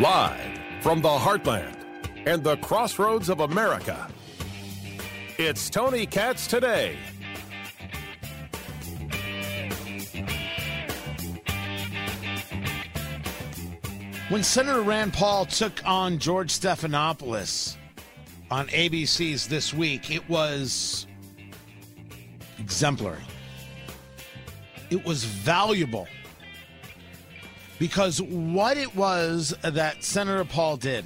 Live from the heartland and the crossroads of America, it's Tony Katz today. When Senator Rand Paul took on George Stephanopoulos on ABC's This Week, it was exemplary. It was valuable because what it was that Senator Paul did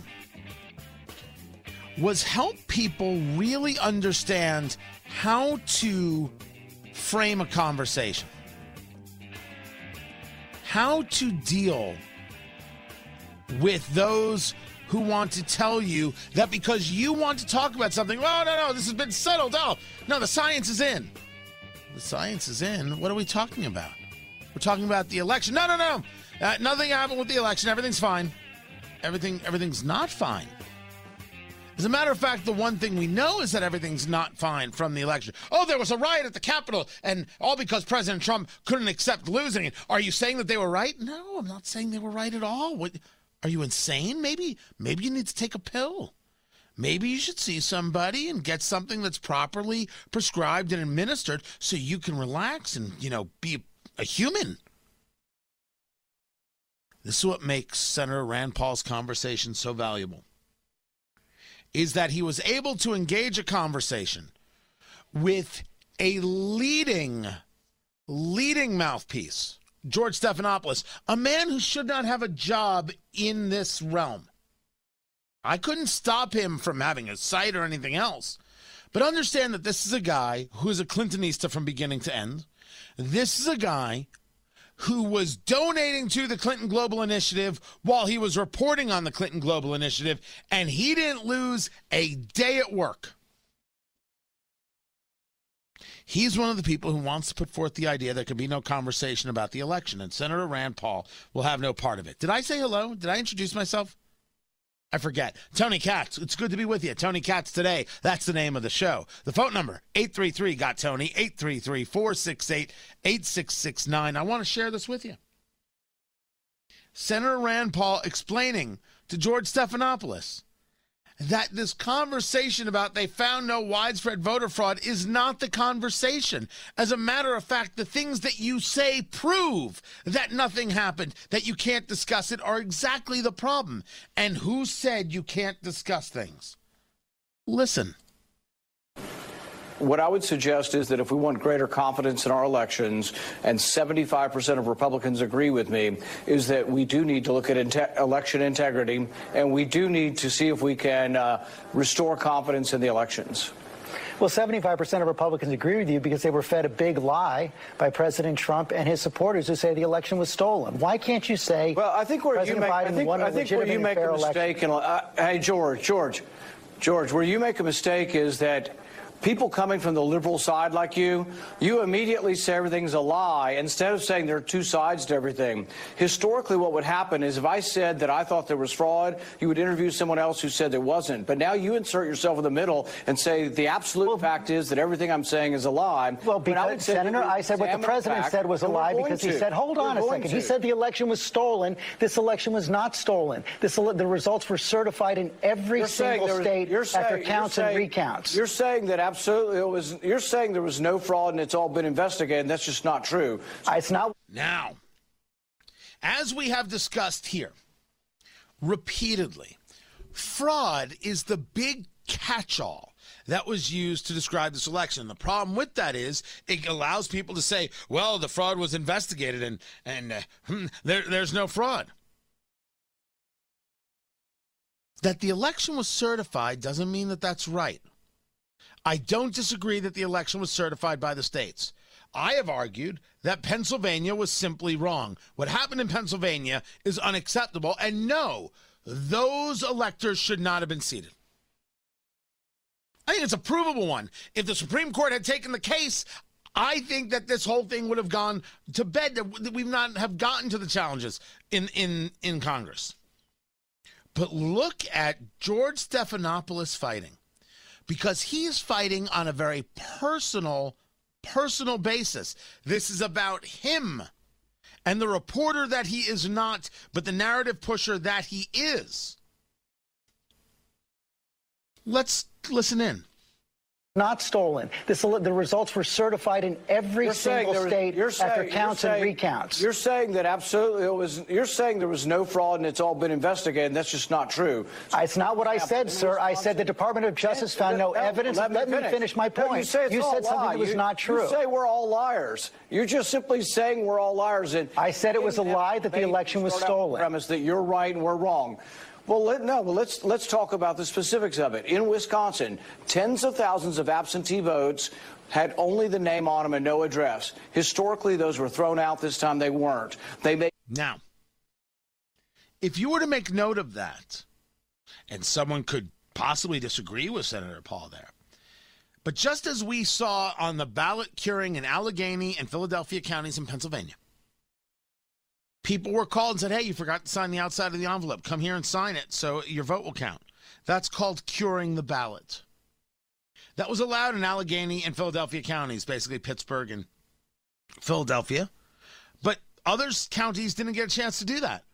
was help people really understand how to frame a conversation, how to deal with those who want to tell you that because you want to talk about something, oh, no, no, this has been settled. Oh, no, the science is in. The science is in. What are we talking about? We're talking about the election. No, no, no. Uh, nothing happened with the election. Everything's fine. Everything, everything's not fine. As a matter of fact, the one thing we know is that everything's not fine from the election. Oh, there was a riot at the Capitol, and all because President Trump couldn't accept losing it. Are you saying that they were right? No, I'm not saying they were right at all. What, are you insane? Maybe, maybe you need to take a pill. Maybe you should see somebody and get something that's properly prescribed and administered so you can relax and, you know, be a human. This is what makes Senator Rand Paul's conversation so valuable. Is that he was able to engage a conversation with a leading leading mouthpiece, George Stephanopoulos, a man who should not have a job in this realm. I couldn't stop him from having a site or anything else. But understand that this is a guy who is a Clintonista from beginning to end. This is a guy who was donating to the Clinton Global Initiative while he was reporting on the Clinton Global Initiative, and he didn't lose a day at work. He's one of the people who wants to put forth the idea there can be no conversation about the election, and Senator Rand Paul will have no part of it. Did I say hello? Did I introduce myself? I forget. Tony Katz. It's good to be with you. Tony Katz today. That's the name of the show. The phone number, 833 got Tony, 833 468 8669. I want to share this with you. Senator Rand Paul explaining to George Stephanopoulos that this conversation about they found no widespread voter fraud is not the conversation. As a matter of fact, the things that you say prove that nothing happened, that you can't discuss it, are exactly the problem. And who said you can't discuss things? Listen. What I would suggest is that if we want greater confidence in our elections, and 75% of Republicans agree with me, is that we do need to look at inte- election integrity, and we do need to see if we can uh, restore confidence in the elections. Well, 75% of Republicans agree with you because they were fed a big lie by President Trump and his supporters who say the election was stolen. Why can't you say? Well, I think where President you make, Biden I think, won a I think where you make a mistake, and uh, hey, George, George, George, where you make a mistake is that people coming from the liberal side like you, you immediately say everything's a lie instead of saying there are two sides to everything. Historically, what would happen is if I said that I thought there was fraud, you would interview someone else who said there wasn't. But now you insert yourself in the middle and say the absolute fact is that everything I'm saying is a lie. Well, I because, say Senator, I said what the president fact, said was a lie because he said, hold We're on a second. He said the election was stolen. This election was not stolen. This the results were certified in every You're single was- state after saying- counts and saying- recounts. You're saying that absolutely it was. You're saying there was no fraud and it's all been investigated. That's just not true. It's not. Now, as we have discussed here repeatedly, fraud is the big catch all that was used to describe this election. The problem with that is it allows people to say, well, the fraud was investigated and, and uh, hmm, there, there's no fraud. That the election was certified doesn't mean that that's right. I don't disagree that the election was certified by the states. I have argued that Pennsylvania was simply wrong. What happened in Pennsylvania is unacceptable. And no, those electors should not have been seated. I think it's a provable one. If the Supreme Court had taken the case, I think that this whole thing would have gone to bed. That we've not have gotten to the challenges in in in Congress. But look at George Stephanopoulos fighting because he is fighting on a very personal personal basis. This is about him and the reporter that he is not, but the narrative pusher that he is. Let's listen in not stolen. This, the results were certified in every you're single was, state you're saying, after counts saying, and recounts. You're saying that absolutely it was. You're saying there was no fraud and it's all been investigated. That's just not true. So it's not what I said, sir. I said the Department of Justice found no, evidence. Let, let me, finish. finish. my point. No, you, say you said something that was you, not true. You say we're all liars. You're just simply saying we're all liars. And I said it was a lie that the election was stolen. Premise that you're right and we're wrong. Well, let, no. Well, let's let's talk about the specifics of it. In Wisconsin, tens of thousands of absentee votes had only the name on them and no address. Historically, those were thrown out. This time, they weren't. They made now. If you were to make note of that, and someone could possibly disagree with Senator Paul there, but just as we saw on the ballot curing in Allegheny and Philadelphia counties in Pennsylvania, people were called and said, hey, you forgot to sign the outside of the envelope. Come here and sign it so your vote will count. That's called curing the ballot. That was allowed in Allegheny and Philadelphia counties, basically Pittsburgh and Philadelphia. But other counties didn't get a chance to do that.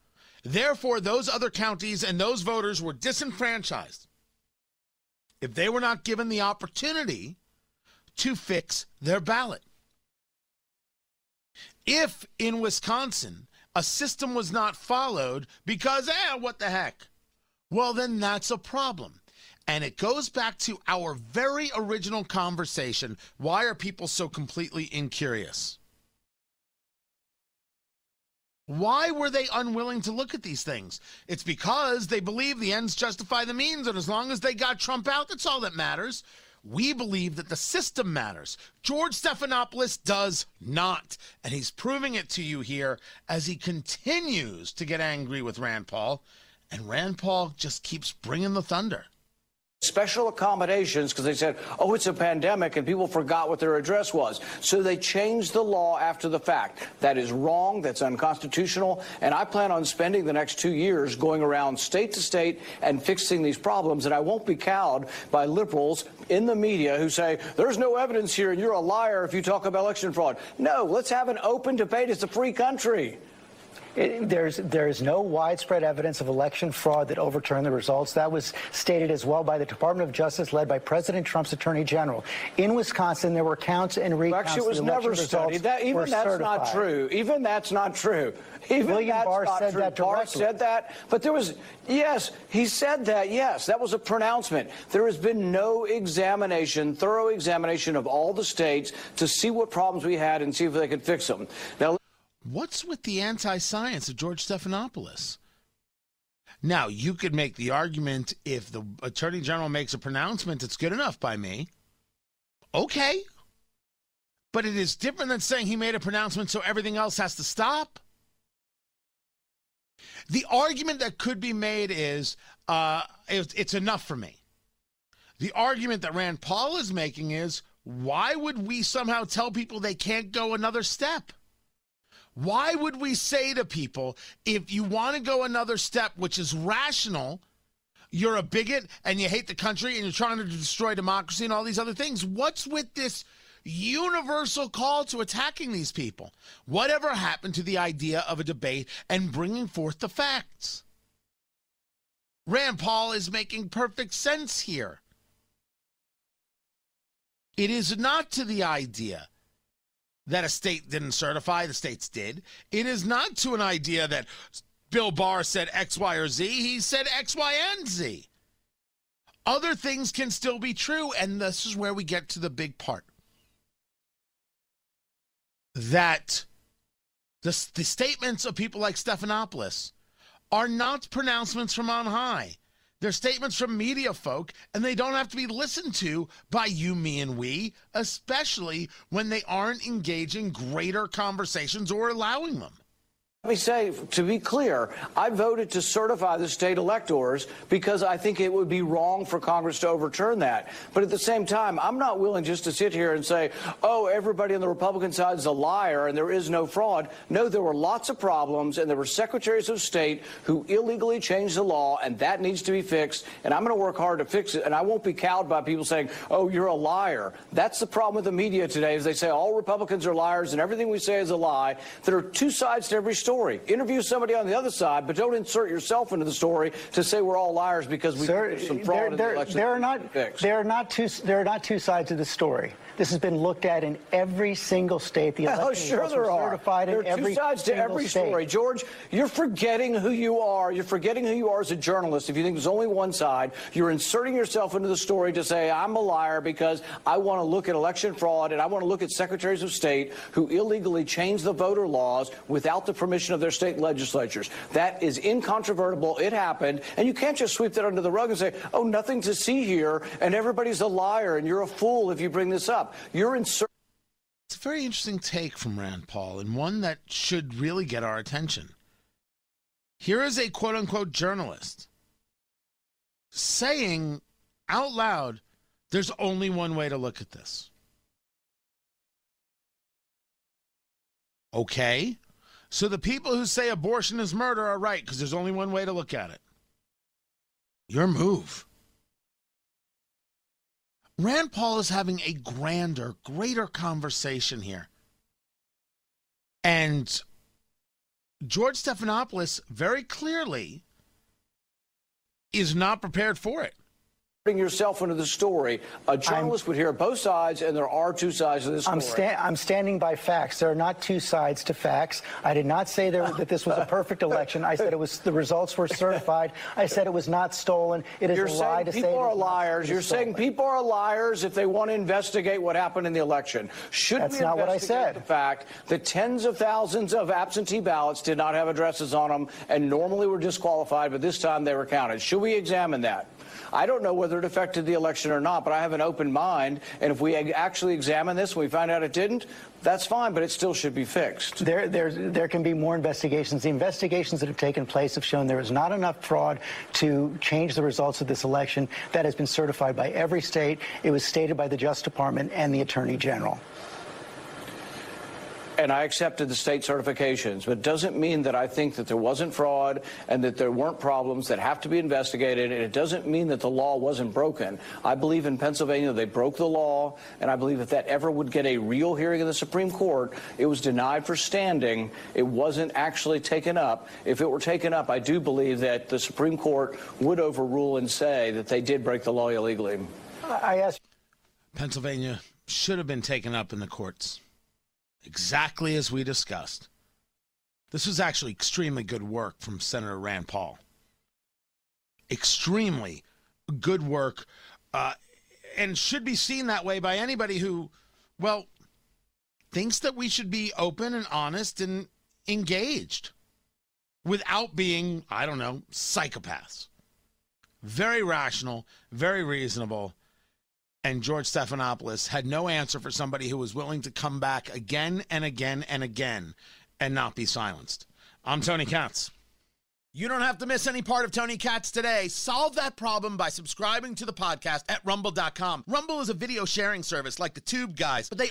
Therefore, those other counties and those voters were disenfranchised if they were not given the opportunity to fix their ballot. If in Wisconsin a system was not followed because, eh, what the heck? Well, then that's a problem. And it goes back to our very original conversation. Why are people so completely incurious? Why were they unwilling to look at these things? It's because they believe the ends justify the means, and as long as they got Trump out, that's all that matters. We believe that the system matters. George Stephanopoulos does not. And he's proving it to you here as he continues to get angry with Rand Paul. And Rand Paul just keeps bringing the thunder special accommodations because they said, oh, it's a pandemic and people forgot what their address was. So they changed the law after the fact. That is wrong. That's unconstitutional. And I plan on spending the next two years going around state to state and fixing these problems. And I won't be cowed by liberals in the media who say, there's no evidence here and you're a liar if you talk about election fraud. No, let's have an open debate. It's a free country. It, there's there's no widespread evidence of election fraud that overturned the results. That was stated as well by the Department of Justice, led by President Trump's Attorney General. In Wisconsin, there were counts and recounts. Actually, it was never studied. That, even that's certified. not true. Even that's not true. Even William Barr said true. that directly. Barr said that, but there was yes, he said that. Yes, that was a pronouncement. There has been no examination, thorough examination of all the states to see what problems we had and see if they could fix them. Now. What's with the anti science of George Stephanopoulos? Now, you could make the argument if the Attorney General makes a pronouncement, it's good enough by me. Okay. But it is different than saying he made a pronouncement so everything else has to stop. The argument that could be made is uh, it's enough for me. The argument that Rand Paul is making is why would we somehow tell people they can't go another step? Why would we say to people, if you want to go another step, which is rational, you're a bigot and you hate the country and you're trying to destroy democracy and all these other things? What's with this universal call to attacking these people? Whatever happened to the idea of a debate and bringing forth the facts? Rand Paul is making perfect sense here. It is not to the idea that a state didn't certify, the states did. It is not to an idea that Bill Barr said X, Y, or Z. He said X, Y, and Z. Other things can still be true, and this is where we get to the big part. That the, the statements of people like Stephanopoulos are not pronouncements from on high. They're statements from media folk, and they don't have to be listened to by you, me, and we, especially when they aren't engaging greater conversations or allowing them. Let me say, to be clear, I voted to certify the state electors because I think it would be wrong for Congress to overturn that. But at the same time, I'm not willing just to sit here and say, oh, everybody on the Republican side is a liar and there is no fraud. No, there were lots of problems, and there were secretaries of state who illegally changed the law, and that needs to be fixed. And I'm going to work hard to fix it. And I won't be cowed by people saying, oh, you're a liar. That's the problem with the media today, is they say all Republicans are liars and everything we say is a lie. There are two sides to every story story. Interview somebody on the other side, but don't insert yourself into the story to say we're all liars because we Sir, some fraud there, in the election. There are not there are not two there are not two sides of the story. This has been looked at in every single state. The oh, election oh, sure there are. certified there are two sides to every state. story. George, you're forgetting who you are. You're forgetting who you are as a journalist. If you think there's only one side, you're inserting yourself into the story to say I'm a liar because I want to look at election fraud and I want to look at secretaries of state who illegally changed the voter laws without the permission of their state legislatures. That is incontrovertible. It happened, and you can't just sweep that under the rug and say, "Oh, nothing to see here," and everybody's a liar and you're a fool if you bring this up. You're inserting. It's a very interesting take from Rand Paul, and one that should really get our attention. Here is a quote unquote journalist saying out loud, there's only one way to look at this. Okay. So the people who say abortion is murder are right because there's only one way to look at it. Your move. Rand Paul is having a grander, greater conversation here. And George Stephanopoulos very clearly is not prepared for it yourself into the story. A journalist I'm, would hear both sides, and there are two sides to this story. I'm, sta- I'm, standing by facts. There are not two sides to facts. I did not say there, that this was a perfect election. I said it was the results were certified. I said it was not stolen. It is You're a lie to say people are liars. You're stolen. saying people are liars if they want to investigate what happened in the election. Should That's we not what I said. The fact that tens of thousands of absentee ballots did not have addresses on them and normally were disqualified, but this time they were counted. Should we examine that? I don't know whether it affected the election or not, but I have an open mind. And if we actually examine this and we find out it didn't, that's fine, but it still should be fixed. There, there can be more investigations. The investigations that have taken place have shown there is not enough fraud to change the results of this election. That has been certified by every state. It was stated by the Justice Department and the Attorney General and I accepted the state certifications, but it doesn't mean that I think that there wasn't fraud and that there weren't problems that have to be investigated, and it doesn't mean that the law wasn't broken. I believe in Pennsylvania they broke the law, and I believe if that ever would get a real hearing in the Supreme Court, it was denied for standing. It wasn't actually taken up. If it were taken up, I do believe that the Supreme Court would overrule and say that they did break the law illegally. I ask. Pennsylvania should have been taken up in the courts exactly as we discussed. This was actually extremely good work from Senator Rand Paul. Extremely good work, uh, and should be seen that way by anybody who, well, thinks that we should be open and honest and engaged without being, I don't know, psychopaths. Very rational, very reasonable, and George Stephanopoulos had no answer for somebody who was willing to come back again and again and again and not be silenced. I'm Tony Katz. You don't have to miss any part of Tony Katz today. Solve that problem by subscribing to the podcast at rumble.com. Rumble is a video sharing service like the Tube guys, but they